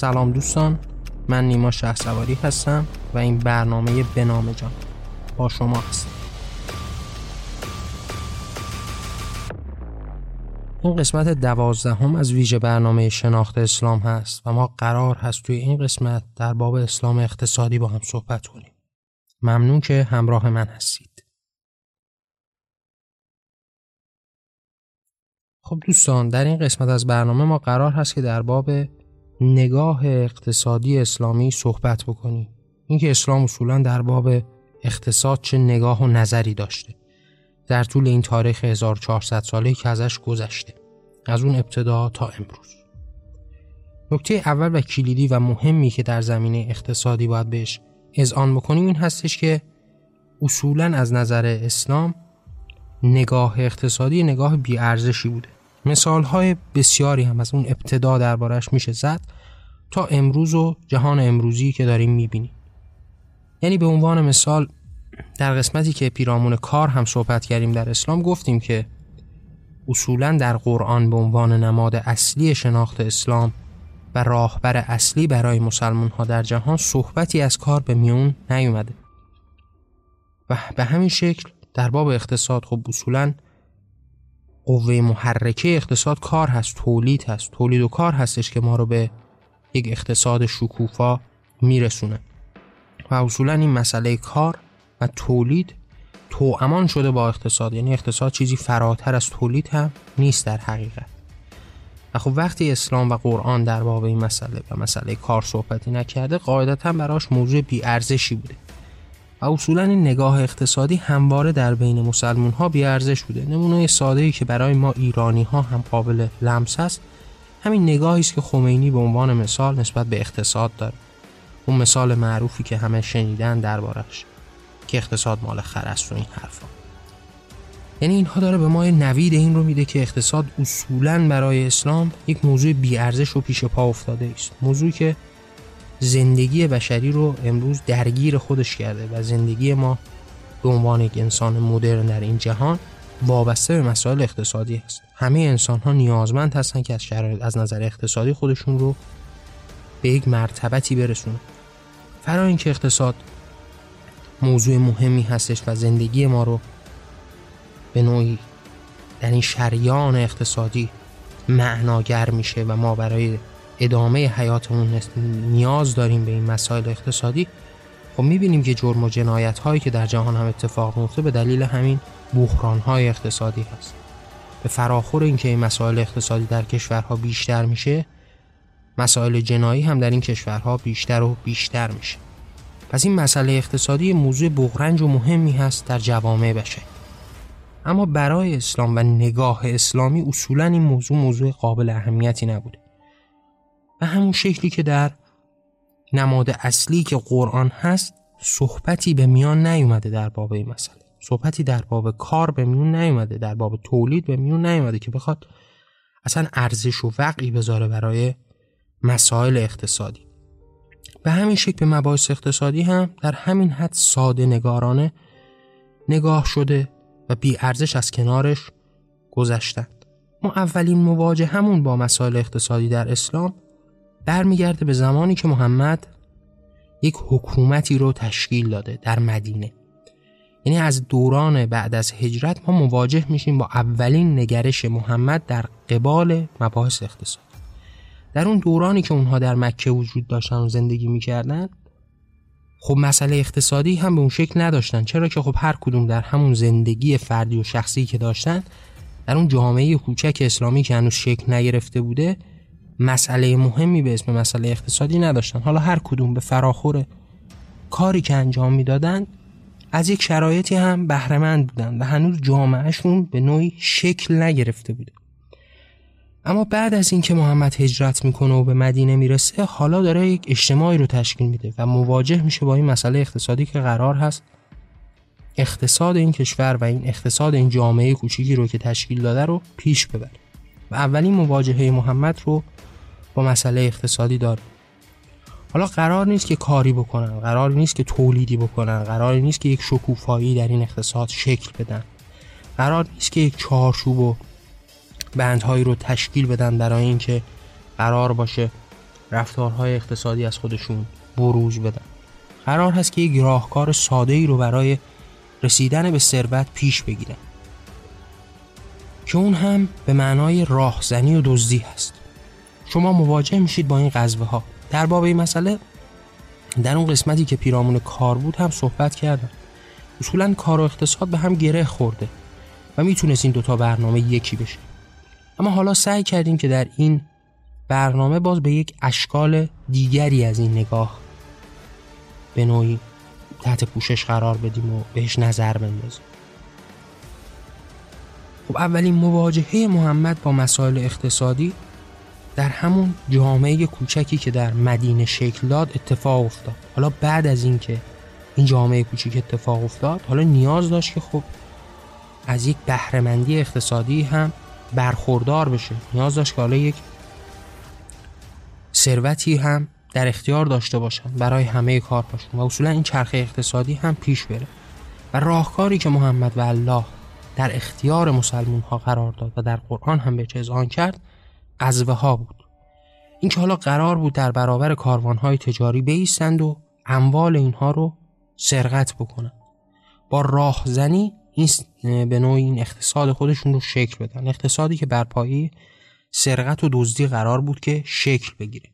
سلام دوستان من نیما شه سواری هستم و این برنامه بنام جان با شما هست این قسمت دوازدهم از ویژه برنامه شناخت اسلام هست و ما قرار هست توی این قسمت در باب اسلام اقتصادی با هم صحبت کنیم. ممنون که همراه من هستید. خب دوستان در این قسمت از برنامه ما قرار هست که در باب نگاه اقتصادی اسلامی صحبت بکنیم اینکه اسلام اصولا در باب اقتصاد چه نگاه و نظری داشته. در طول این تاریخ 1400 ساله که ازش گذشته. از اون ابتدا تا امروز. نکته اول و کلیدی و مهمی که در زمینه اقتصادی باید بهش اذعان بکنیم این هستش که اصولا از نظر اسلام نگاه اقتصادی نگاه بیارزشی بوده. مثال های بسیاری هم از اون ابتدا دربارش میشه زد تا امروز و جهان امروزی که داریم می‌بینیم. یعنی به عنوان مثال در قسمتی که پیرامون کار هم صحبت کردیم در اسلام گفتیم که اصولا در قرآن به عنوان نماد اصلی شناخت اسلام و راهبر اصلی برای مسلمان ها در جهان صحبتی از کار به میون نیومده. و به همین شکل در باب اقتصاد خب اصولا قوه محرکه اقتصاد کار هست تولید هست. تولید و کار هستش که ما رو به یک اقتصاد شکوفا میرسونه. و اصولا این مسئله کار و تولید امان شده با اقتصاد. یعنی اقتصاد چیزی فراتر از تولید هم نیست در حقیقت. و خب وقتی اسلام و قرآن در باب این مسئله و مسئله کار صحبتی نکرده قاعدتا براش موضوع بیارزشی بوده. و اصولا این نگاه اقتصادی همواره در بین مسلمون ها بیارزش بوده. نمونه ساده ای که برای ما ایرانی ها هم قابل لمس است همین نگاهی است که خمینی به عنوان مثال نسبت به اقتصاد داره. اون مثال معروفی که همه شنیدن دربارش که اقتصاد مال خر است و این حرفا. یعنی اینها داره به ما نوید این رو میده که اقتصاد اصولا برای اسلام یک موضوع بیارزش و پیش پا افتاده است. موضوعی که زندگی بشری رو امروز درگیر خودش کرده و زندگی ما به عنوان یک انسان مدرن در این جهان وابسته به مسائل اقتصادی است همه انسان ها نیازمند هستند که از شرایط از نظر اقتصادی خودشون رو به یک مرتبتی برسونن. فرا اینکه اقتصاد موضوع مهمی هستش و زندگی ما رو به نوعی در این شریان اقتصادی معناگر میشه و ما برای ادامه حیاتمون نیاز داریم به این مسائل اقتصادی خب می‌بینیم که جرم و جنایت هایی که در جهان هم اتفاق میفته به دلیل همین بحران های اقتصادی هست. به فراخور اینکه این مسائل اقتصادی در کشورها بیشتر میشه مسائل جنایی هم در این کشورها بیشتر و بیشتر میشه. پس این مسئله اقتصادی موضوع بغرنج و مهمی هست در جوامع بشه. اما برای اسلام و نگاه اسلامی اصولا این موضوع موضوع قابل اهمیتی نبوده. و همون شکلی که در نماد اصلی که قرآن هست صحبتی به میان نیومده در باب این مسئله. صحبتی در باب کار به میون نیومده در باب تولید به میون نیومده که بخواد اصلا ارزش و وقعی بذاره برای مسائل اقتصادی. به همین شکل به مباحث اقتصادی هم در همین حد ساده نگارانه نگاه شده و بی ارزش از کنارش گذشتند. ما اولین مواجه همون با مسائل اقتصادی در اسلام برمیگرده به زمانی که محمد یک حکومتی رو تشکیل داده در مدینه. یعنی از دوران بعد از هجرت ما مواجه میشیم با اولین نگرش محمد در قبال مباحث اقتصاد. در اون دورانی که اونها در مکه وجود داشتن و زندگی می‌کردن خب مسئله اقتصادی هم به اون شکل نداشتن. چرا که خب هر کدوم در همون زندگی فردی و شخصی که داشتن در اون جامعه کوچک اسلامی که هنوز شکل نگرفته بوده مسئله مهمی به اسم مسئله اقتصادی نداشتن. حالا هر کدوم به فراخور کاری که انجام می‌دادند از یک شرایطی هم بهرهمند بودن و هنوز جامعهشون به نوعی شکل نگرفته بوده. اما بعد از اینکه محمد هجرت می‌کنه و به مدینه می‌رسه حالا داره یک اجتماعی رو تشکیل میده و مواجه میشه با این مسئله اقتصادی که قرار هست. اقتصاد این کشور و این اقتصاد این جامعه کوچیکی رو که تشکیل داده رو پیش ببره. و اولین مواجهه محمد رو با مسئله اقتصادی داره. حالا قرار نیست که کاری بکنن قرار نیست که تولیدی بکنن قرار نیست که یک شکوفایی در این اقتصاد شکل بدن. قرار نیست که یک چارچوب و بندهایی رو تشکیل بدن برای اینکه قرار باشه رفتارهای اقتصادی از خودشون بروز بدن. قرار هست که یک راهکار ساده ای رو برای رسیدن به ثروت پیش بگیرن. که اون هم به معنای راهزنی و دزدی هست. شما مواجه میشید با این قضوه ها در باب این مسئله در اون قسمتی که پیرامون کار بود هم صحبت کردم اصولا کار و اقتصاد به هم گره خورده و می‌تونست این دوتا برنامه یکی بشه. اما حالا سعی کردیم که در این برنامه باز به یک اشکال دیگری از این نگاه به نوعی تحت پوشش قرار بدیم و بهش نظر بندازیم. خب اولین مواجهه محمد با مسائل اقتصادی در همون جامعه کوچکی که در مدینه شکل داد اتفاق افتاد. حالا بعد از اینکه این جامعه کوچیک اتفاق افتاد حالا نیاز داشت که خب از یک بهرهمندی اقتصادی هم برخوردار بشه. نیاز داشت که حالا یک ثروتی هم در اختیار داشته باشن برای همه کارهاشون و اصولا این چرخه اقتصادی هم پیش بره. و راهکاری که محمد و الله در اختیار مسلمون ها قرار داد و در قرآن هم به آن کرد قذوه ها بود. این که حالا قرار بود در برابر کاروان های تجاری بیستند و اموال اینها رو سرقت بکنن با راهزنی این به نوعی این اقتصاد خودشون رو شکل بدن. اقتصادی که بر پایه سرقت و دزدی قرار بود که شکل بگیره.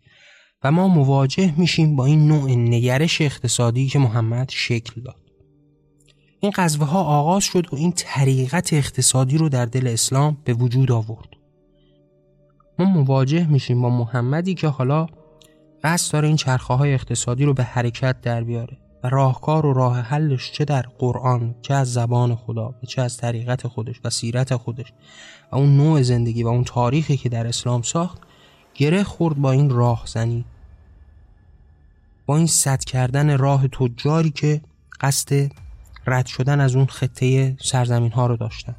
و ما مواجه میشیم با این نوع نگرش اقتصادی که محمد شکل داد. این قضوه ها آغاز شد و این طریقت اقتصادی رو در دل اسلام به وجود آورد. ما مواجه میشیم با محمدی که حالا قصد داره این چرخه های اقتصادی رو به حرکت در بیاره و راهکار و راه حلش چه در قرآن چه از زبان خدا و چه از طریقت خودش و سیرت خودش و اون نوع زندگی و اون تاریخی که در اسلام ساخت گره خورد با این راهزنی با این صد کردن راه تجاری که قصد رد شدن از اون خطه سرزمین ها رو داشتن.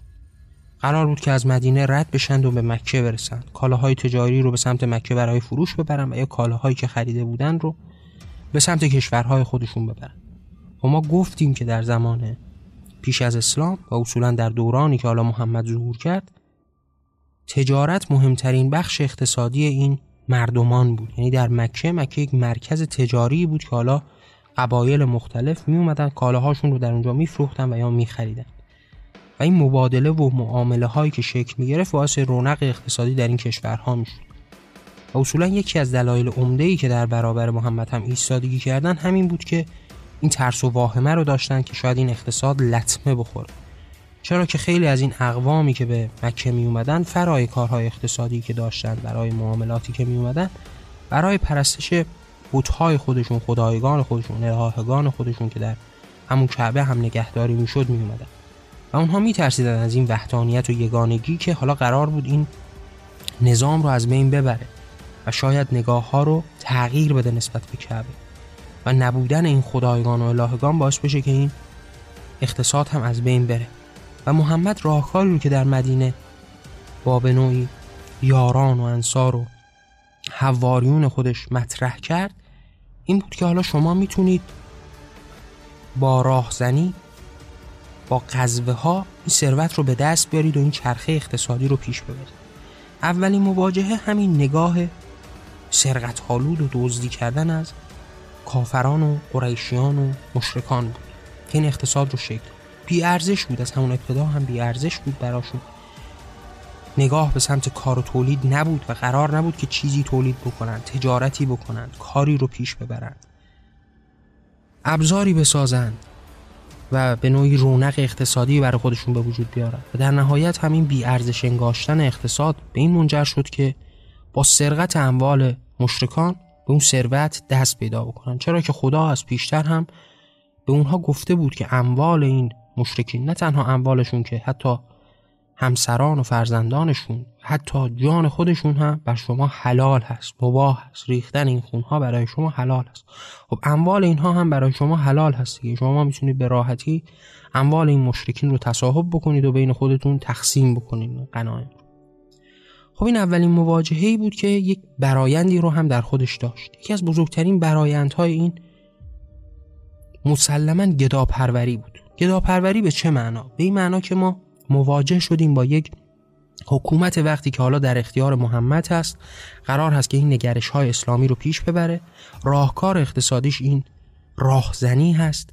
قرار بود که از مدینه رد بشند و به مکه برسند. کالاهای تجاری رو به سمت مکه برای فروش ببرن و یا کالاهایی که خریده بودن رو به سمت کشورهای خودشون ببرن و ما گفتیم که در زمان پیش از اسلام و اصولا در دورانی که حالا محمد ظهور کرد تجارت مهمترین بخش اقتصادی این مردمان بود. یعنی در مکه مکه یک مرکز تجاری بود که حالا قبایل مختلف می اومدن کالاهاشون رو در اونجا میفروختن و یا میخریدن. و این مبادله و معامله هایی که شکل می گرفت باعث رونق اقتصادی در این کشورها می‌شد. و اصولا یکی از دلایل عمده ای که در برابر محمد هم ایستادگی کردن همین بود که این ترس و واهمه رو داشتن که شاید این اقتصاد لطمه بخوره. چرا که خیلی از این اقوامی که به مکه می اومدن فرای کارهای اقتصادی که داشتن برای معاملاتی که می اومدن برای پرستش بتهای خودشون خدایگان خودشون الهگان خودشون که در همون کعبه هم نگهداری می‌شد می اومدن و اونها می ترسیدن از این وحدانیت و یگانگی که حالا قرار بود این نظام رو از بین ببره و شاید نگاه ها رو تغییر بده نسبت به کعبه. و نبودن این خدایگان و الهگان باعث بشه که این اقتصاد هم از بین بره. و محمد راهکاری که در مدینه با به نوعی یاران و انصار و حواریون خودش مطرح کرد این بود که حالا شما می‌تونید با راهزنی با قذوه ها این ثروت رو به دست بیارید و این چرخه اقتصادی رو پیش ببرید. اولین مواجهه همین نگاه سرقت حالود و دزدی کردن از کافران و قریشیان و مشرکان بود. که این اقتصاد رو شکل بی ارزش بود از همون ابتدا هم بی ارزش بود براشون. نگاه به سمت کار و تولید نبود و قرار نبود که چیزی تولید بکنند تجارتی بکنند کاری رو پیش ببرند ابزاری بسازند و به نوعی رونق اقتصادی برای خودشون به وجود بیارن. و در نهایت همین بی ارزش انگاشتن اقتصاد به این منجر شد که با سرقت اموال مشرکان به اون ثروت دست پیدا بکنن. چرا که خدا از پیشتر هم به اونها گفته بود که اموال این مشرکین نه تنها اموالشون که حتی همسران و فرزندانشون حتی جان خودشون هم بر شما حلال هست مباه هست. ریختن این خونها برای شما حلال هست. خب اموال اینها هم برای شما حلال هست که شما می‌تونید به راحتی اموال این مشرکین رو تصاحب بکنید و بین خودتون تقسیم بکنید. قنایم خب این اولین مواجهه بود که یک برایندی رو هم در خودش داشت. یکی از بزرگترین برایندهای این مسلما گداپروری بود. گداپروری به چه معنا؟ به این معنا که ما مواجه شدیم با یک حکومت وقتی که حالا در اختیار محمد هست. قرار هست که این نگرش های اسلامی رو پیش ببره. راهکار اقتصادیش این راهزنی هست.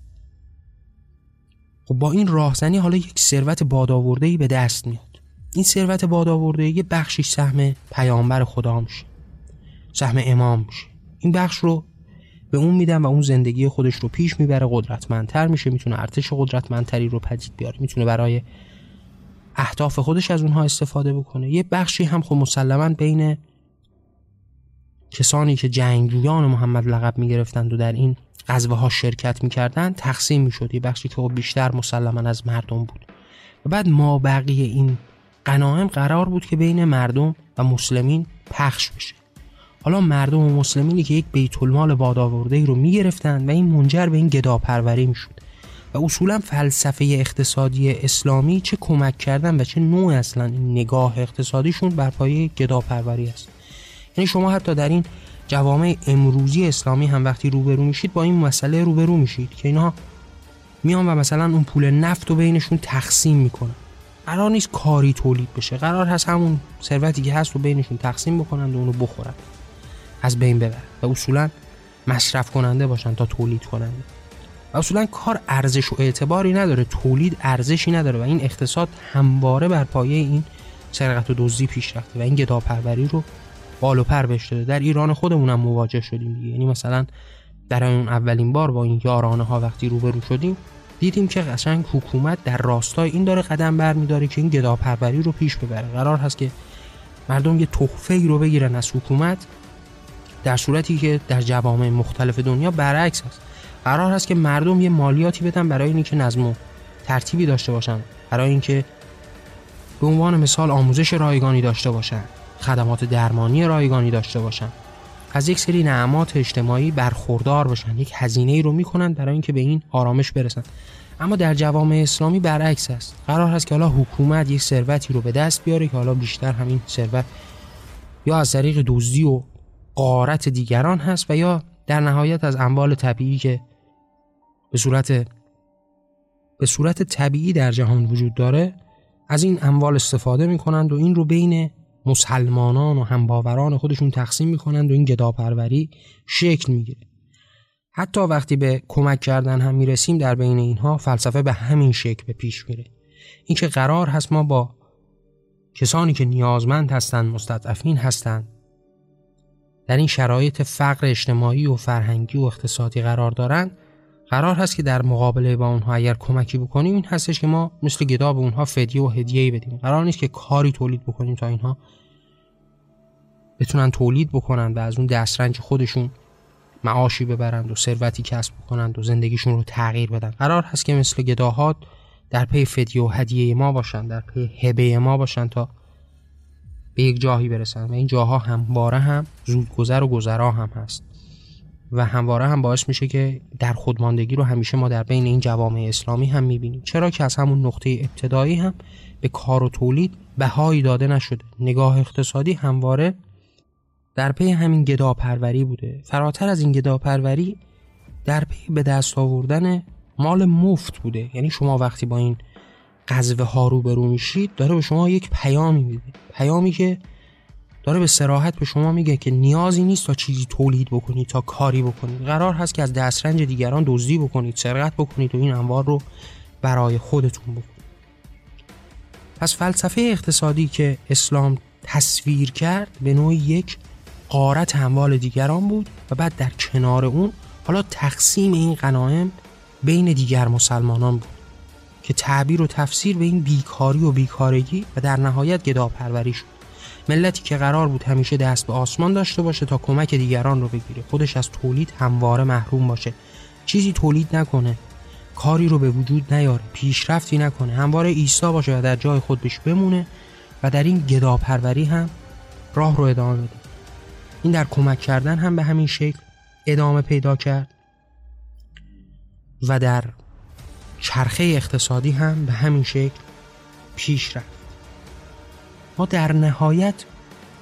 خب با این راهزنی حالا یک ثروت بادآورده به دست میاد. این ثروت بادآورده یه بخشش سهم پیامبر خدا میشه. سهم امام میشه. این بخش رو به اون میدن و اون زندگی خودش رو پیش می‌بره. قدرتمندتر میشه. می‌تونه ارتش قدرتمندتری رو پدید بیاره. می‌تونه برای اهداف خودش از اونها استفاده بکنه. یه بخشی هم خب مسلما بین کسانی که جنگجویان محمد لقب می‌گرفتند و در این غزوه ها شرکت می‌کردن تقسیم می‌شد. یه بخشی که خب بیشتر مسلما از مردم بود. و بعد ما بقیه این قناهم قرار بود که بین مردم و مسلمین پخش بشه. حالا مردم و مسلمینی که یک بیت المال بادآورده ای رو می‌گرفتند و این منجر به این گداپروری می‌شد. و اصولا فلسفه اقتصادی اسلامی چه کمک کردن و چه نوع اصلا نگاه اقتصادیشون بر پایه گداپروری است. یعنی شما حتی در این جوامع امروزی اسلامی هم وقتی روبرو میشید با این مسئله روبرو میشید که اینها میان و مثلا اون پول نفت رو بینشون تقسیم می‌کنن. قرار نیست کاری تولید بشه. قرار هست همون ثروتی که هست رو بینشون تقسیم بکنن و اونو بخورن. از بین ببرن و اصولا مصرف کننده باشن تا تولید کننده. و اصولا کار ارزش و اعتباری نداره تولید ارزشی نداره و این اقتصاد همواره بر پایه این سرقت و دزدی پیش رفته و این گداپروری رو بال و پر بهش در ایران خودمون هم مواجه شدیم دیگه. یعنی مثلا در اون اولین بار با این یارانه ها وقتی روبرو شدیم دیدیم که قشنگ حکومت در راستای این داره قدم برمیداره که این گداپروری رو پیش ببره. قرار هست که مردم یه تحفه رو بگیرن از حکومت در صورتی که در جوامع مختلف دنیا برعکس است قرار هست که مردم یه مالیاتی بدن برای اینکه نظم و ترتیبی داشته باشن. برای اینکه به عنوان مثال آموزش رایگانی داشته باشن. خدمات درمانی رایگانی داشته باشن. از یک سری نعمات اجتماعی برخوردار باشن. یک هزینه ای رو می‌کنن برای اینکه به این آرامش برسن. اما در جوامع اسلامی برعکس است. قرار هست که حالا حکومت یک ثروتی رو به دست بیاره که حالا بیشتر همین ثروت یا از طریق دزدی و قارت دیگران هست و یا در نهایت از اموال طبیعی که به صورت به صورت طبیعی در جهان وجود داره از این اموال استفاده می کنند و این رو بین مسلمانان و همباوران خودشون تقسیم می کنند و این گداپروری شکل می‌گیره. حتی وقتی به کمک کردن هم می‌رسیم در بین اینها فلسفه به همین شکل به پیش میره. اینکه قرار هست ما با کسانی که نیازمند هستند مستضعفین هستند در این شرایط فقر اجتماعی و فرهنگی و اقتصادی قرار دارند قرار هست که در مقابله با اونها اگر کمکی بکنیم این هستش که ما مثل گدا به اونها فدیه و هدیه بدیم. قرار نیست که کاری تولید بکنیم تا اینها بتونن تولید بکنن و از اون دسترنج خودشون معاشی ببرند و ثروتی کسب بکنند و زندگیشون رو تغییر بدن. قرار هست که مثل گداهات در پی فدیه و هدیه ما باشن در پی هبه ما باشن تا به یک جاهی برسن و این جاها همواره هم زودگذر و گذرا هم هست. و همواره هم باعث میشه که در خودماندگی رو همیشه ما در بین این جوامع اسلامی هم می‌بینیم. چرا که از همون نقطه ابتدایی هم به کار و تولید بهایی داده نشده. نگاه اقتصادی همواره در پی همین گداپروری بوده. فراتر از این گداپروری در پی به دست آوردن مال مفت بوده. یعنی شما وقتی با این قذوه ها رو برو میشید داره به شما یک پیامی میده. پیامی که داره به سراحت به شما میگه که نیازی نیست تا چیزی تولید بکنید تا کاری بکنید. قرار هست که از دسترنج دیگران دزدی بکنید سرقت بکنید و این انوار رو برای خودتون بکنید. پس فلسفه اقتصادی که اسلام تصویر کرد به نوع یک قارت اموال دیگران بود و بعد در کنار اون حالا تقسیم این غنایم بین دیگر مسلمانان بود که تعبیر و تفسیر به این بیکاری و بیکارگی و در نهایت گداپروری شد. ملتی که قرار بود همیشه دست به آسمان داشته باشه تا کمک دیگران رو بگیره. خودش از تولید همواره محروم باشه. چیزی تولید نکنه. کاری رو به وجود نیاره. پیشرفتی نکنه. همواره ایستا باشه و در جای خودش بمونه و در این گداپروری هم راه رو ادامه بده. این در کمک کردن هم به همین شکل ادامه پیدا کرد و در چرخه اقتصادی هم به همین شکل پیش رفت. ما در نهایت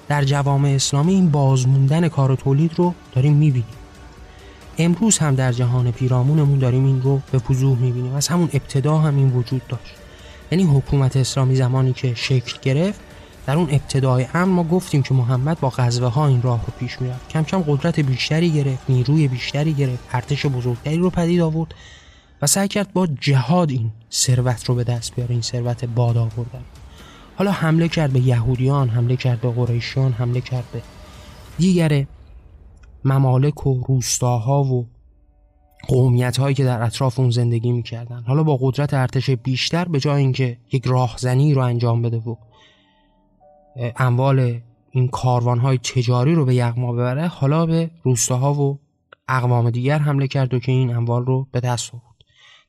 در جوامع اسلامی این بازموندن کار و تولید رو داریم می‌بینیم. امروز هم در جهان پیرامونمون داریم این رو به وضوح می‌بینیم. از همون ابتدا هم این وجود داشت. یعنی حکومت اسلامی زمانی که شکل گرفت در اون ابتدای هم ما گفتیم که محمد با غزوه ها این راه رو پیش می‌رفت. کم کم قدرت بیشتری گرفت نیروی بیشتری گرفت ارتش بزرگتری رو پدید آورد و سعی کرد با جهاد این ثروت رو به دست بیاره این ثروت باد آوردن. حالا حمله کرد به یهودیان حمله کرد به قریشیان حمله کرد به دیگر ممالک و روستاها و قومیت هایی که در اطراف اون زندگی می‌کردن. حالا با قدرت ارتش بیشتر به جای اینکه یک راهزنی رو انجام بده و اموال این کاروان های تجاری رو به یغما ببره حالا به روستاها و اقوام دیگر حمله کرد و که این اموال رو به دست آورد.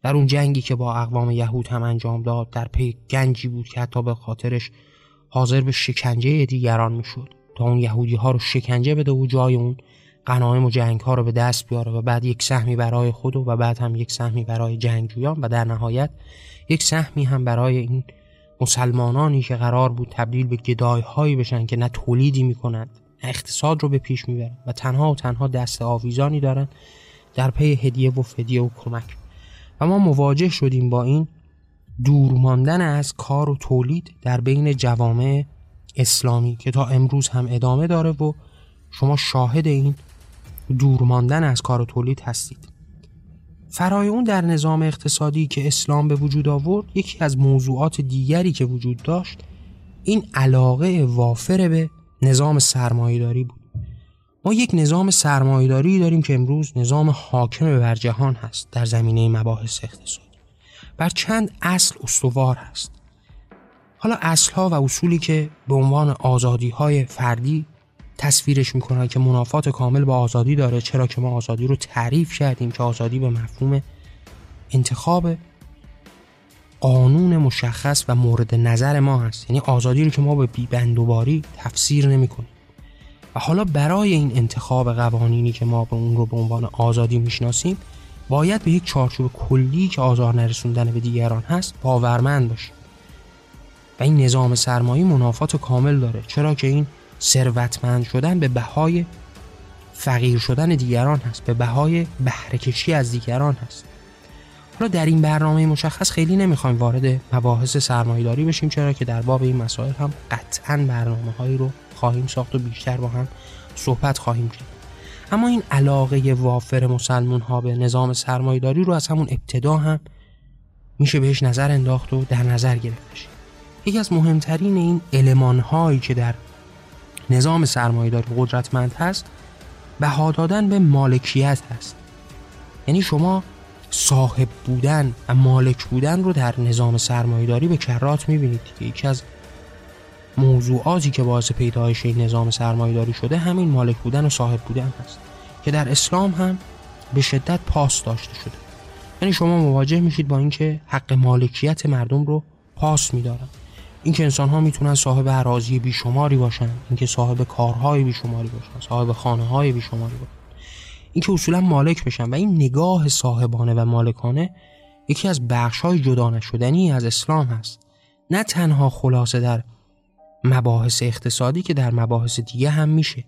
در اون جنگی که با اقوام یهود هم انجام داد در پی گنجی بود که حتی به خاطرش حاضر به شکنجه دیگران می‌شد تا اون یهودی ها رو شکنجه بده و جای اون غنایم و جنگ ها رو به دست بیاره و بعد یک سهمی برای خود و بعد هم یک سهمی برای جنگجویان و در نهایت یک سهمی هم برای این مسلمانانی که قرار بود تبدیل به گدای هایی بشن که نه تولیدی می‌کنند نه اقتصاد رو به پیش می‌برن و تنها و تنها دست آویزانی دارن در پی هدیه و فدیه و کمک. و ما مواجه شدیم با این دور ماندن از کار و تولید در بین جوامع اسلامی که تا امروز هم ادامه داره و شما شاهد این دور ماندن از کار و تولید هستید. فرای اون در نظام اقتصادی که اسلام به وجود آورد یکی از موضوعات دیگری که وجود داشت این علاقه وافر به نظام سرمایهداری بود. ما یک نظام سرمایهداری داریم که امروز نظام حاکم بر جهان هست در زمینه مباحث اقتصادی بر چند اصل استوار هست. حالا اصلها و اصولی که به عنوان آزادی های فردی تصویرش می‌کنن که منافات کامل با آزادی داره چرا که ما آزادی رو تعریف کردیم که آزادی به مفهوم انتخاب قانون مشخص و مورد نظر ما هست. یعنی آزادی رو که ما به بیبندوباری تفسیر نمی‌کنیم. و حالا برای این انتخاب قوانینی که ما به اون رو به عنوان آزادی می‌شناسیم باید به یک چارچوب کلی که آزار نرسوندن به دیگران هست باورمند باشیم. و این نظام سرمایه منافات کامل داره. چرا که این ثروتمند شدن به بهای فقیر شدن دیگران هست به بهای بهرهکشی از دیگران هست. حالا در این برنامه مشخص خیلی نمی‌خوایم وارد مباحث سرمایهداری بشیم چرا که در باب این مسائل هم قطعا برنامه هایی رو خواهیم ساخت و بیشتر با هم صحبت خواهیم کرد. اما این علاقه وافر مسلمون ها به نظام سرمایهداری رو از همون ابتدا هم میشه بهش نظر انداخت و در نظر گرفت بشه یکی از مهمترین این علمان هایی که در نظام سرمایهداری قدرتمند هست بها دادن به مالکیت هست. یعنی شما صاحب بودن و مالک بودن رو در نظام سرمایهداری به کرات می‌بینید. که یکی از موضوعاتی که باعث پیدایش این نظام سرمایهداری شده همین مالک بودن و صاحب بودن هست که در اسلام هم به شدت پاس داشته شده. یعنی شما مواجه میشید با اینکه حق مالکیت مردم رو پاس میدارن. اینکه انسان ها می‌تونن صاحب اراضی بیشماری باشن اینکه صاحب کارهای بیشماری باشن صاحب خانه های بیشماری باشن. اینکه اصولا مالک بشن و این نگاه صاحبانه و مالکانه یکی از بخش های جدا نشدنی از اسلام هست. نه تنها خلاصه در مباحث اقتصادی که در مباحث دیگه هم میشه.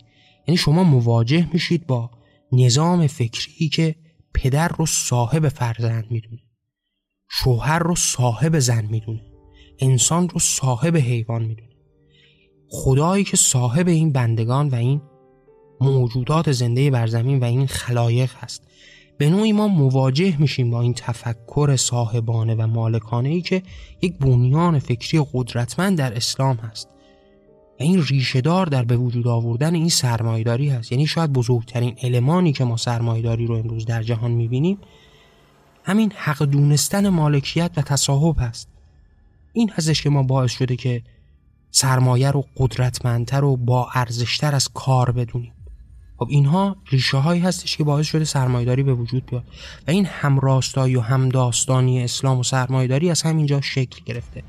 یعنی شما مواجه میشید با نظام فکری که پدر رو صاحب فرزند می‌دونه. شوهر رو صاحب زن می‌دونه. انسان رو صاحب حیوان می‌دونه. خدایی که صاحب این بندگان و این موجودات زنده بر زمین و این خلایق هست. به نوعی ما مواجه میشیم با این تفکر صاحبانه و مالکانه ای که یک بنیان فکری قدرتمند در اسلام هست. و این ریشهدار در به وجود آوردن این سرمایداری هست. یعنی شاید بزرگترین المانی که ما سرمایداری رو امروز در جهان می‌بینیم همین حق دونستن مالکیت و تصاحب هست. این هستش که ما باعث شده که سرمایه رو قدرتمندتر و با ارزشتر از کار بدونیم. خب اینها ریشه هایی هستش که باعث شده سرمایداری به وجود بیاد. و این همراستایی و همداستانی اسلام و سرمایداری از همینجا شکل گرفته.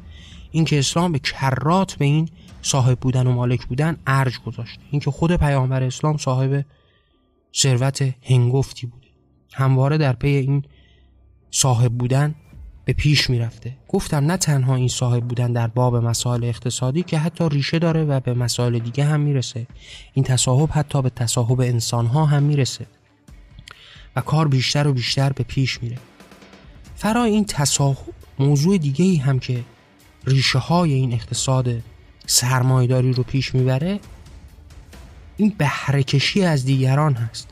اینکه اسلام به کرات به این صاحب بودن و مالک بودن ارج گذاشته اینکه خود پیامبر اسلام صاحب ثروت هنگفتی بوده همواره در پی این صاحب بودن به پیش می‌رفته. گفتم نه تنها این صاحب بودن در باب مسائل اقتصادی که حتی ریشه داره و به مسائل دیگه هم می‌رسه. این تصاحب حتی به تصاحب انسان ها هم می‌رسه. و کار بیشتر و بیشتر به پیش میره. فرا این تصاحب موضوع دیگه ای هم که ریشه های این اقتصاد سرمایداری رو پیش می‌بره این بهرهکشی از دیگران هست.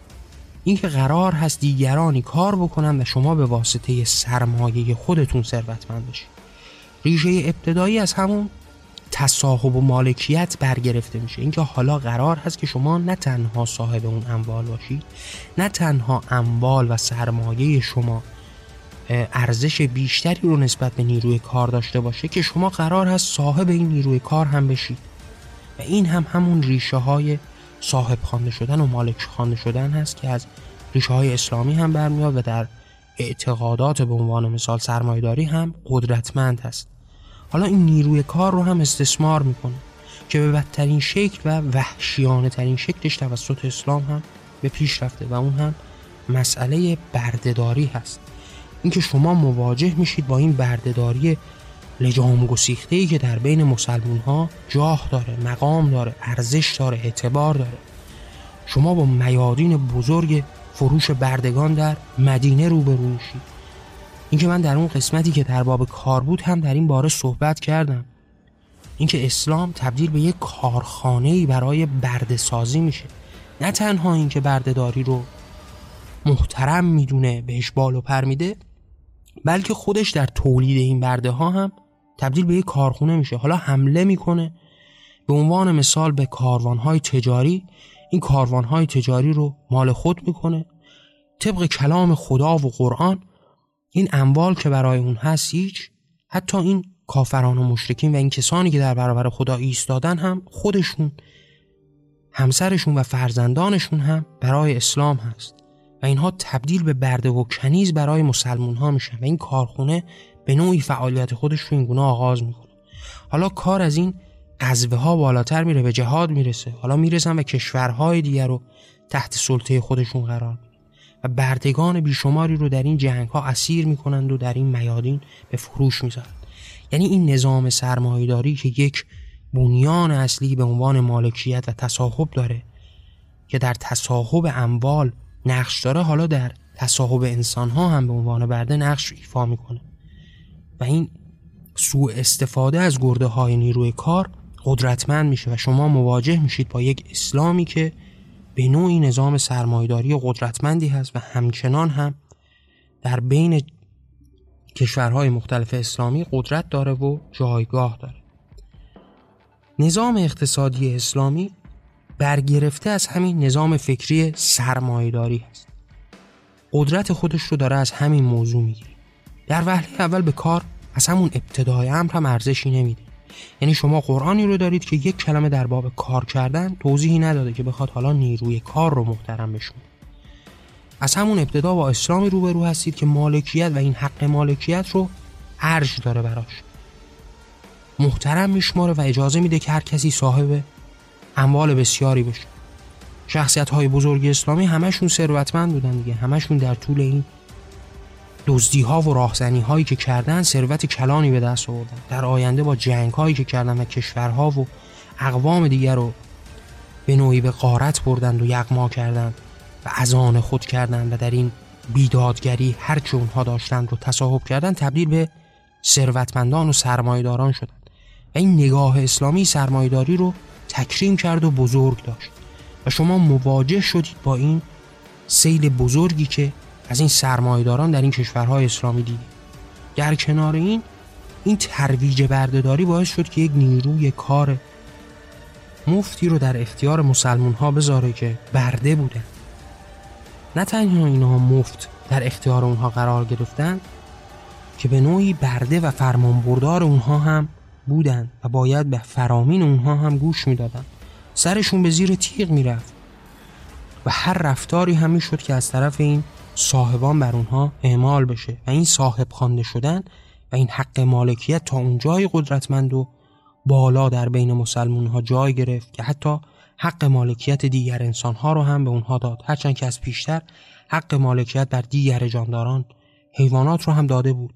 اینکه قرار هست دیگرانی کار بکنن و شما به واسطه سرمایه خودتون ثروتمند بشید ریشه ابتدایی از همون تصاحب و مالکیت برگرفته میشه. اینکه حالا قرار هست که شما نه تنها صاحب اون اموال باشید نه تنها اموال و سرمایه شما ارزش بیشتری رو نسبت به نیروی کار داشته باشه که شما قرار هست صاحب این نیروی کار هم بشید. و این هم همون ریشه های صاحب خوانده شدن و مالک خوانده شدن هست که از ریشه های اسلامی هم برمیاد و در اعتقادات به عنوان مثال سرمایداری هم قدرتمند هست. حالا این نیروی کار رو هم استثمار می‌کنه که به بدترین شکل و وحشیانه ترین شکلش توسط اسلام هم به پیش رفته و اون هم مسئله بردهداری هست. اینکه شما مواجه میشید با این بردهداری لجام گسیخته ای که در بین مسلمون ها جاه داره مقام داره ارزش داره اعتبار داره. شما با میادین بزرگ فروش بردگان در مدینه روبرو میشید. اینکه من در اون قسمتی که در باب کار بود هم در این باره صحبت کردم. اینکه اسلام تبدیل به یک کارخانه ای برای برده سازی میشه. نه تنها اینکه بردهداری رو محترم می‌دونه بهش بال و پر میده بلکه خودش در تولید این برده ها هم تبدیل به یک کارخونه میشه. حالا حمله می‌کنه. به عنوان مثال به کاروان های تجاری این کاروان های تجاری رو مال خود می‌کنه. طبق کلام خدا و قرآن این اموال که برای اون هست هیچ حتی این کافران و مشرکین و این کسانی که در برابر خدا ایستادن هم خودشون همسرشون و فرزندانشون هم برای اسلام هست. و اینها تبدیل به برده و کنیز برای مسلمون ها میشن و این کارخونه به نوعی فعالیت خودش رو این گونه آغاز می‌کنه. حالا کار از این قذبه ها بالاتر میره به جهاد می‌رسه. حالا می‌رسن به کشورهای دیگر رو تحت سلطه خودشون قرار و بردگان بیشماری رو در این جنگ ها اسیر می‌کنند و در این میادین به فروش می‌ذارند یعنی این نظام سرمایهداری که یک بنیان اصلی به عنوان مالکیت و تصاحب داره که در تصاحب اموال نقش داره حالا در تصاحب انسان ها هم به عنوان برده نقش ایفا می‌کنه. و این سوء استفاده از گرده های نیروی کار قدرتمند میشه و شما مواجه میشید با یک اسلامی که به نوعی نظام سرمایداری قدرتمندی هست و همچنان هم در بین کشورهای مختلف اسلامی قدرت داره و جایگاه داره. نظام اقتصادی اسلامی برگرفته از همین نظام فکری سرمایداری هست. قدرت خودش رو داره از همین موضوع می‌گیره. در وهله اول به کار از همون ابتدای امر هم ارزشی نمیده. یعنی شما قرآنی رو دارید که یک کلمه در باب کار کردن توضیحی نداده که بخواد حالا نیروی کار رو محترم بشون از همون ابتدا با اسلامی روبرو هستید که مالکیت و این حق مالکیت رو ارج داره براش. محترم میشماره و اجازه میده که هر کسی صاحب اموال بسیاری بشه شخصیت های بزرگ اسلامی همشون ثروتمند بودن دیگه. همشون در طول این دزدی ها و راهزنی هایی که کردن ثروت کلانی به دست آوردن. در آینده با جنگ هایی که کردن و کشورها و اقوام دیگر رو به نوعی به قارت بردند و یغما کردند و از آن خود کردند و در این بیدادگری هر چه اونها داشتند رو تصاحب کردن تبدیل به ثروتمندان و سرمایداران شدند. و این نگاه اسلامی سرمایداری رو تکریم کرد و بزرگ داشت و شما مواجه شدید با این سیل بزرگی که از این سرمایداران در این کشورهای اسلامی دیدید در کنار این این ترویج بردهداری باعث شد که یک نیروی کار مفتی رو در اختیار مسلمون ها بذاره که برده بودن نه تنها اینها مفت در اختیار اونها قرار گرفتن که به نوعی برده و فرمانبردار اونها هم بودن و باید به فرامین اونها هم گوش می‌دادن. سرشون به زیر تیغ می‌رفت و هر رفتاری هم می‌شد که از طرف این صاحبان بر اونها اعمال بشه و این صاحب خوانده شدن و این حق مالکیت تا اونجای قدرتمند و بالا در بین مسلمون ها جای گرفت که حتی حق مالکیت دیگر انسان ها رو هم به اونها داد. هرچند که از پیشتر حق مالکیت بر دیگر جانداران حیوانات رو هم داده بود.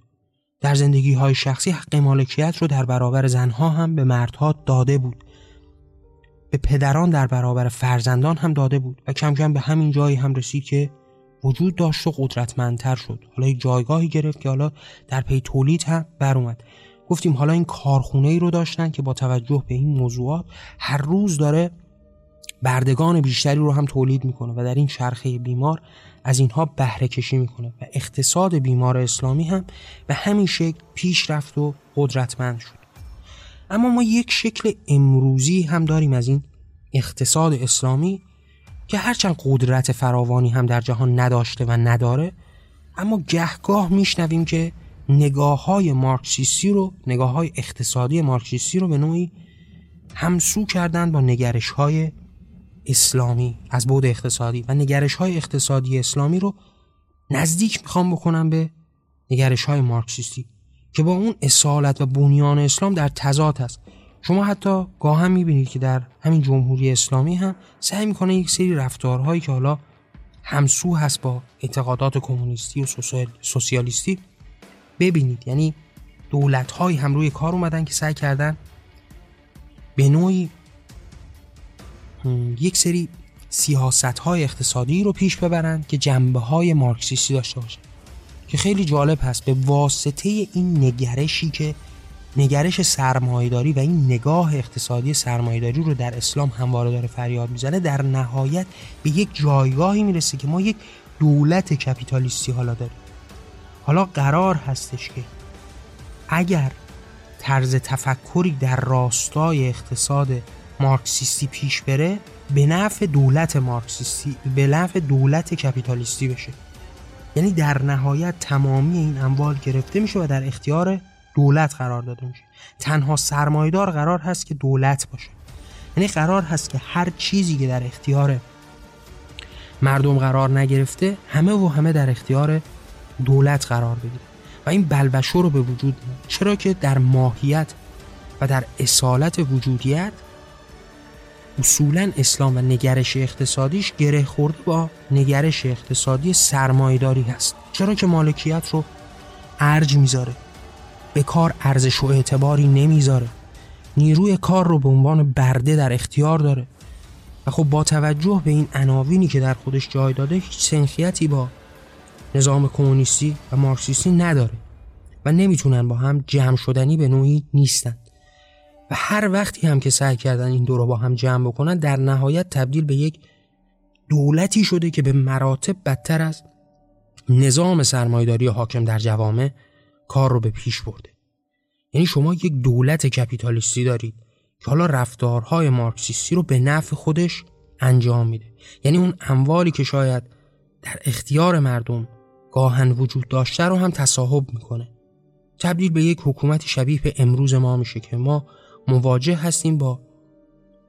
در زندگی های شخصی حق مالکیت رو در برابر زنها هم به مردها داده بود. به پدران در برابر فرزندان هم داده بود و کم کم به همین جایی هم رسید که وجود داشت و قدرتمندتر شد. حالا یک جایگاهی گرفت که حالا در پی تولید هم بر اومد. گفتیم حالا این کارخونه ای رو داشتن که با توجه به این موضوعات هر روز داره بردگان بیشتری رو هم تولید می‌کنه و در این چرخه بیمار از اینها بهره کشی می‌کنه و اقتصاد بیمار اسلامی هم به همین شکل پیش رفت و قدرتمند شد. اما ما یک شکل امروزی هم داریم از این اقتصاد اسلامی که هرچند قدرت فراوانی هم در جهان نداشته و نداره اما گهگاه میشنویم که نگاه های مارکسیستی رو نگاه های اقتصادی مارکسیستی رو به نوعی همسو کردن با نگرش های اسلامی از بود اقتصادی و نگرش های اقتصادی اسلامی رو نزدیک می‌خوام بکنم به نگرش های مارکسیستی که با اون اصالت و بنیان اسلام در تضاد هست. شما حتی گاه هم می‌بینید که در همین جمهوری اسلامی هم سعی می‌کنه یک سری رفتارهایی که حالا همسو هست با اعتقادات کمونیستی و سوسیالیستی ببینید. یعنی دولت هم روی کار اومدن که سعی کردن به نوعی یک سری سیاست های اقتصادی رو پیش ببرن که جنبه های مارکسیستی داشته باشه. که خیلی جالب هست به واسطه این نگرشی که نگرش سرمایهداری و این نگاه اقتصادی سرمایهداری رو در اسلام همواره داره فریاد می‌زنه در نهایت به یک جایگاهی می‌رسه که ما یک دولت کپیتالیستی حالا داریم. حالا قرار هستش که اگر طرز تفکری در راستای اقتصاد مارکسیستی پیش بره به نفع دولت مارکسیستی به نفع دولت کپیتالیستی بشه. یعنی در نهایت تمامی این اموال گرفته میشه و در اختیار دولت قرار داده میشه. تنها سرمایدار قرار هست که دولت باشه. یعنی قرار هست که هر چیزی که در اختیار مردم قرار نگرفته همه و همه در اختیار دولت قرار بگیره. و این بلبشو رو به وجود میاد چرا که در ماهیت و در اصالت وجودیت اصولا اسلام و نگرش اقتصادیش گره خورده با نگرش اقتصادی سرمایداری هست. چرا که مالکیت رو ارج می‌ذاره به کار ارزش و اعتباری نمی‌ذاره. نیروی کار رو به عنوان برده در اختیار داره. و خب با توجه به این عناوینی که در خودش جای داده هیچ سنخیتی با نظام کمونیستی و مارکسیستی نداره و نمی‌تونن با هم جمع شدنی به نوعی نیستن. و هر وقتی هم که سعی کردن این دو رو با هم جمع بکنن در نهایت تبدیل به یک دولتی شده که به مراتب بدتر از نظام سرمایداری حاکم در جوامع کار رو به پیش برده. یعنی شما یک دولت کپیتالیستی دارید که حالا رفتارهای مارکسیستی رو به نفع خودش انجام میده. یعنی اون اموالی که شاید در اختیار مردم گاهن وجود داشته رو هم تصاحب می‌کنه. تبدیل به یک حکومتی شبیه به امروز ما میشه که ما مواجه هستیم با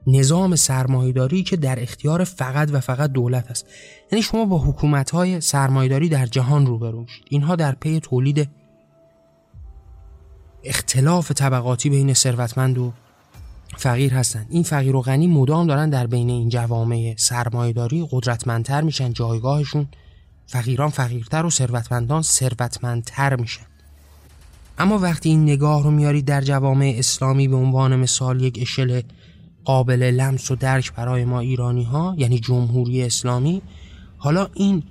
نظام سرمایداری که در اختیار فقط و فقط دولت است. یعنی شما با حکومت های سرمایداری در جهان روبرو شید اینها در پی تولید اختلاف طبقاتی بین ثروتمند و فقیر هستند. این فقیر و غنی مدام دارن در بین این جوامع سرمایهداری قدرتمندتر میشن جایگاهشون فقیران فقیرتر و ثروتمندان ثروتمندتر میشن. اما وقتی این نگاه رو میارید در جوامع اسلامی به عنوان مثال یک اشل قابل لمس و درک برای ما ایرانی ها یعنی جمهوری اسلامی حالا این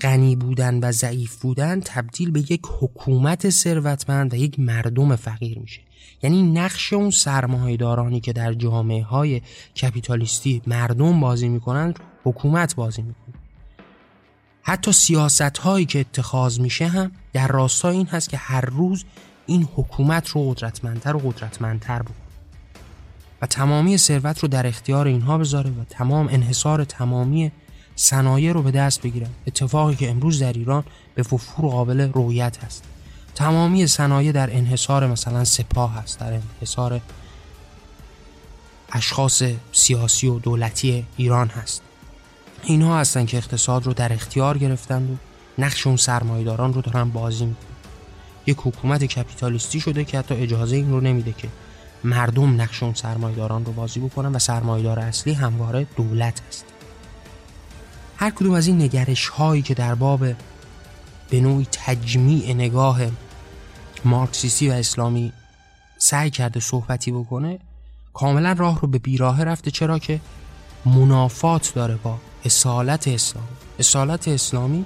غنی بودن و ضعیف بودن تبدیل به یک حکومت ثروتمند و یک مردم فقیر میشه. یعنی نقش اون سرمایه‌دارانی که در جامعه های کپیتالیستی مردم بازی می‌کنن حکومت بازی می‌کنه. حتی سیاست هایی که اتخاذ میشه هم در راستای این هست که هر روز این حکومت رو قدرتمندتر و قدرتمندتر بود و تمامی ثروت رو در اختیار اینها بذاره و تمام انحصار تمامی صنایع رو به دست بگیرن. اتفاقی که امروز در ایران به وفور قابل رویت هست. تمامی صنایع در انحصار مثلا سپاه هست در انحصار اشخاص سیاسی و دولتی ایران هست. اینها هستن که اقتصاد رو در اختیار گرفتن و نقش اون سرمایداران رو دارن بازی می‌کنن. یک حکومت کپیتالیستی شده که حتی اجازه این رو نمیده که مردم نقش اون سرمایداران رو بازی بکنن و سرمایدار اصلی همواره دولت است هر کدوم از این نگرش هایی که در باب به نوعی تجمیع نگاه مارکسیستی و اسلامی سعی کرده صحبتی بکنه کاملا راه رو به بیراه رفته. چرا که منافات داره با اصالت اسلامی. اصالت اسلامی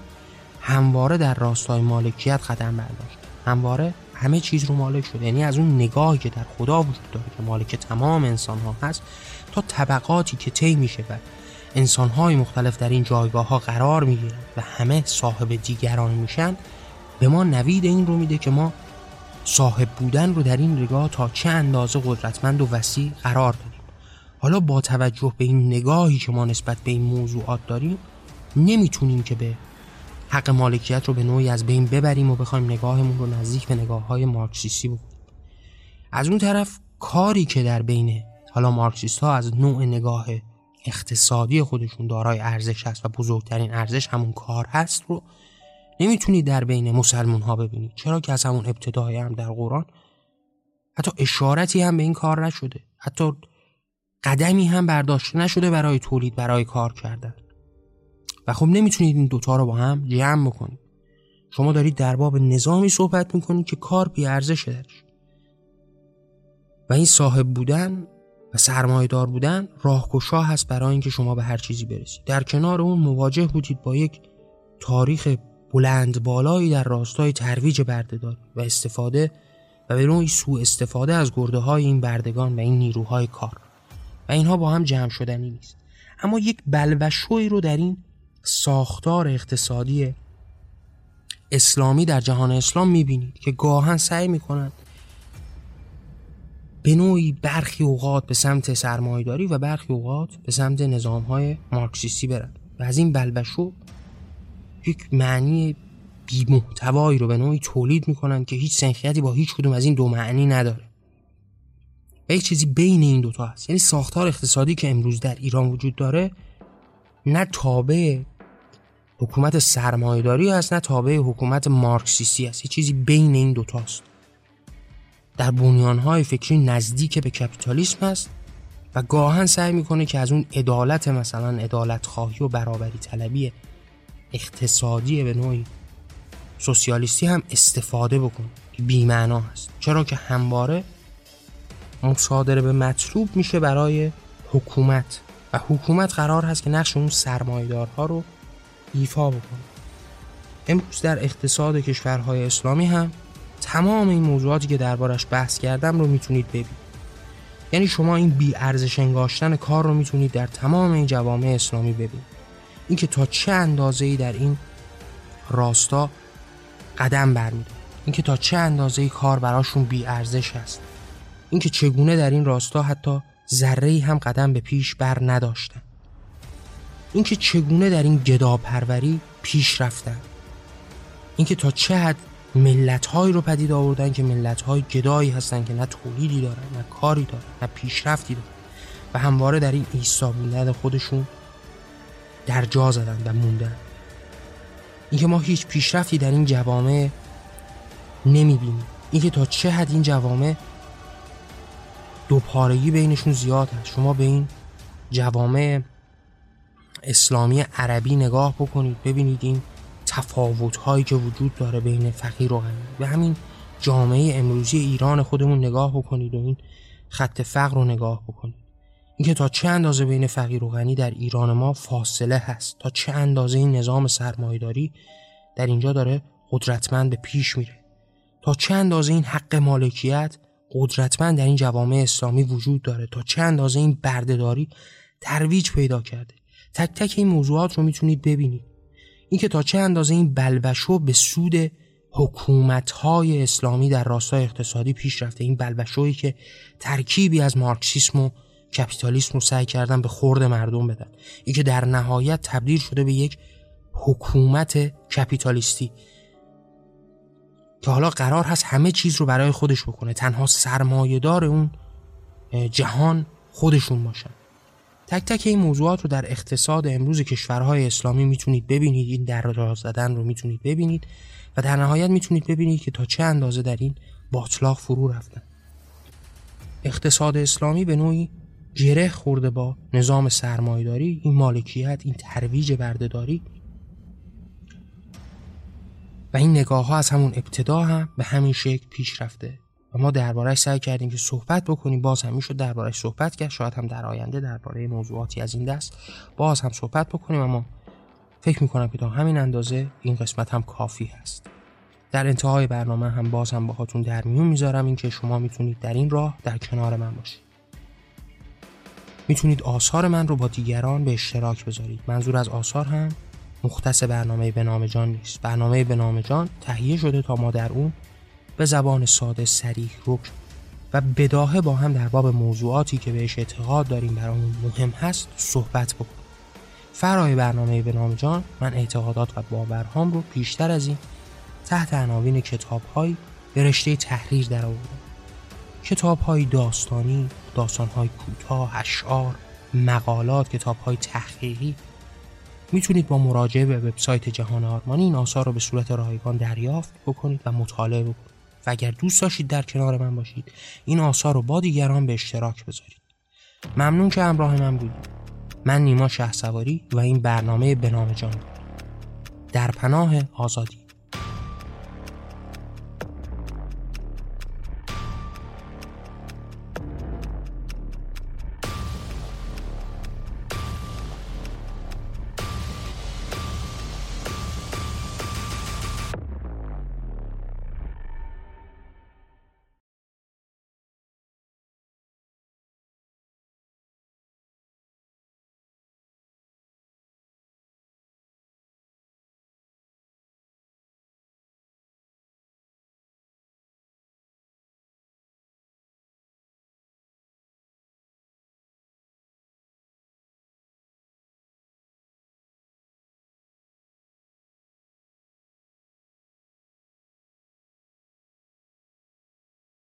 همواره در راستای مالکیت قدم برداشت. همواره همه چیز رو مالک شده یعنی از اون نگاهی که در خدا وجود داره که مالک تمام انسان ها هست تا طبقاتی که طی میشه و انسان های مختلف در این جایگاه ها قرار می‌گیرن و همه صاحب دیگران میشن به ما نوید این رو میده که ما صاحب بودن رو در این نگاه تا چه اندازه قدرتمند و وسیع قرار داریم حالا با توجه به این نگاهی که ما نسبت به این موضوعات داریم نمی‌تونیم که به حق مالکیت رو به نوعی از بین ببریم و بخوایم نگاهمون رو نزدیک به نگاه های مارکسیستی بکنیم. از اون طرف کاری که در بین حالا مارکسیست ها از نوع نگاه اقتصادی خودشون دارای ارزش هست و بزرگترین ارزش همون کار هست رو نمی‌تونید در بین مسلمون ها ببینید. چرا که از همون ابتدای هم در قرآن حتی اشارتی هم به این کار نشده. حتی قدمی هم برداشته نشده برای تولید برای کار کردن. و خب نمی‌تونید این دوتا رو با هم جمع بکنید. شما دارید در باب نظامی صحبت می‌کنید که کار بی ارزشه درش و این صاحب بودن و سرمایدار بودن راهگشا هست برای اینکه شما به هر چیزی برسید. در کنار اون مواجه بودید با یک تاریخ بلند بالایی در راستای ترویج بردهداری و استفاده و به نوعی سوء استفاده از گرده های این بردگان و این نیروهای کار. و اینها با هم جمع شدنی نیست. اما یک بلبشوی رو در این ساختار اقتصادی اسلامی در جهان اسلام می‌بینید که گاهن سعی می‌کنند به نوعی برخی اوقات به سمت سرمایداری و برخی اوقات به سمت نظام های مارکسیستی برند و از این بلبشو یک معنی بی محتوایی رو به نوعی تولید می‌کنن که هیچ سنخیتی با هیچ کدوم از این دو معنی نداره. و یک چیزی بین این دوتا هست. یعنی ساختار اقتصادی که امروز در ایران وجود داره نه تابع حکومت سرمایهداری هست نه تابع حکومت مارکسیستی است یه چیزی بین این دوتاست در بنیانهای فکری نزدیک به کپیتالیسم است و گاهن سعی می‌کنه که از اون عدالت مثلا عدالت خواهی و برابری طلبی اقتصادی به نوعی سوسیالیستی هم استفاده بکنه. که بیمعنا هست. چرا که همواره مصادره به مطلوب میشه برای حکومت. و حکومت قرار هست که نقش اون سرمایدارها رو ایفا بکنه. امروز در اقتصاد کشورهای اسلامی هم تمام این موضوعاتی که دربارش بحث کردم رو می‌تونید ببینید. یعنی شما این بی ارزش انگاشتن کار رو می‌تونید در تمام این جوامع اسلامی ببینید. اینکه تا چه اندازه ای در این راستا قدم برمیده اینکه تا چه اندازه ای کار براشون بی ارزش است اینکه چگونه در این راستا حتی ذره هم قدم به پیش بر نداشتن. اینکه چگونه در این گدا پروری پیش رفتن. اینکه تا چه حد ملت رو پدید آوردن که ملت های گدایی هستن که نه تولیدی دارن نه کاری دارن نه پیشرفتی دارن و همواره در این ایستا خودشون در جا زدن و موندن. اینکه ما هیچ پیشرفتی در این جوامع نمی‌بینیم. اینکه تا چه حد این جوامع دو پارگی بینشون زیاد هست. شما به این جوامع اسلامی عربی نگاه بکنید ببینید این تفاوت هایی که وجود داره بین فقیر و غنی. به همین جامعه امروزی ایران خودمون نگاه بکنید و این خط فقر رو نگاه بکنید. اینکه تا چه اندازه بین فقیر و غنی در ایران ما فاصله هست؟ تا چه اندازه این نظام سرمایداری در اینجا داره قدرتمند به پیش میره؟ تا چه اندازه این حق مالکیت قدرتمند در این جوامع اسلامی وجود داره تا چه اندازه این بردهداری ترویج پیدا کرده. تک تک این موضوعات رو می‌تونید ببینید. اینکه تا چه اندازه این بلبشو به سود حکومت‌های اسلامی در راستای اقتصادی پیش رفته. این بلبشویی که ترکیبی از مارکسیسم و کپیتالیسم رو سعی کردن به خورد مردم بدن. این که در نهایت تبدیل شده به یک حکومت کپیتالیستی. که حالا قرار هست همه چیز رو برای خودش بکنه. تنها سرمایهدار اون جهان خودشون باشن. تک تک این موضوعات رو در اقتصاد امروز کشورهای اسلامی می‌تونید ببینید. این در زدن رو می‌تونید ببینید و در نهایت می‌تونید ببینید که تا چه اندازه در این باطلاق فرو رفتن. اقتصاد اسلامی به نوعی گره خورده با نظام سرمایداری این مالکیت این ترویج بردهداری و این نگاه ها از همون ابتدا هم به همین شکل پیش رفته. و ما دربارهش سعی کردیم که صحبت بکنیم. باز هم می‌شد دربارهش صحبت کرد. شاید هم در آینده درباره موضوعاتی از این دست باز هم صحبت بکنیم. اما فکر می‌کنم که تا همین اندازه این قسمت هم کافی هست. در انتهای برنامه هم باز هم باهاتون در میون می‌ذارم. اینکه شما می‌تونید در این راه در کنار من باشید. می‌تونید آثار من رو با دیگران به اشتراک بذارید. منظور از آثار هم مختص برنامه به نام جان نیست. برنامه به نام جان تهیه شده تا ما در اون به زبان ساده سریح رک و بداهه با هم در باب موضوعاتی که بهش اعتقاد داریم برامون مهم هست صحبت بکنیم. فرای برنامه به نام جان من اعتقادات و باورهام رو بیشتر از این تحت عناوین کتابهایی به رشته تحریر در آوردم کتابهای داستانی داستانهای کوتاه اشعار مقالات کتابهای تحقیقی می‌تونید با مراجعه به وبسایت جهان آرمانی این آثار رو به صورت رایگان دریافت بکنید و مطالعه بکنید. و اگر دوست داشتید در کنار من باشید این آثار رو با دیگران به اشتراک بذارید. ممنون که همراه من بودید. من نیما شه و این برنامه به نام جان در پناه آزادی.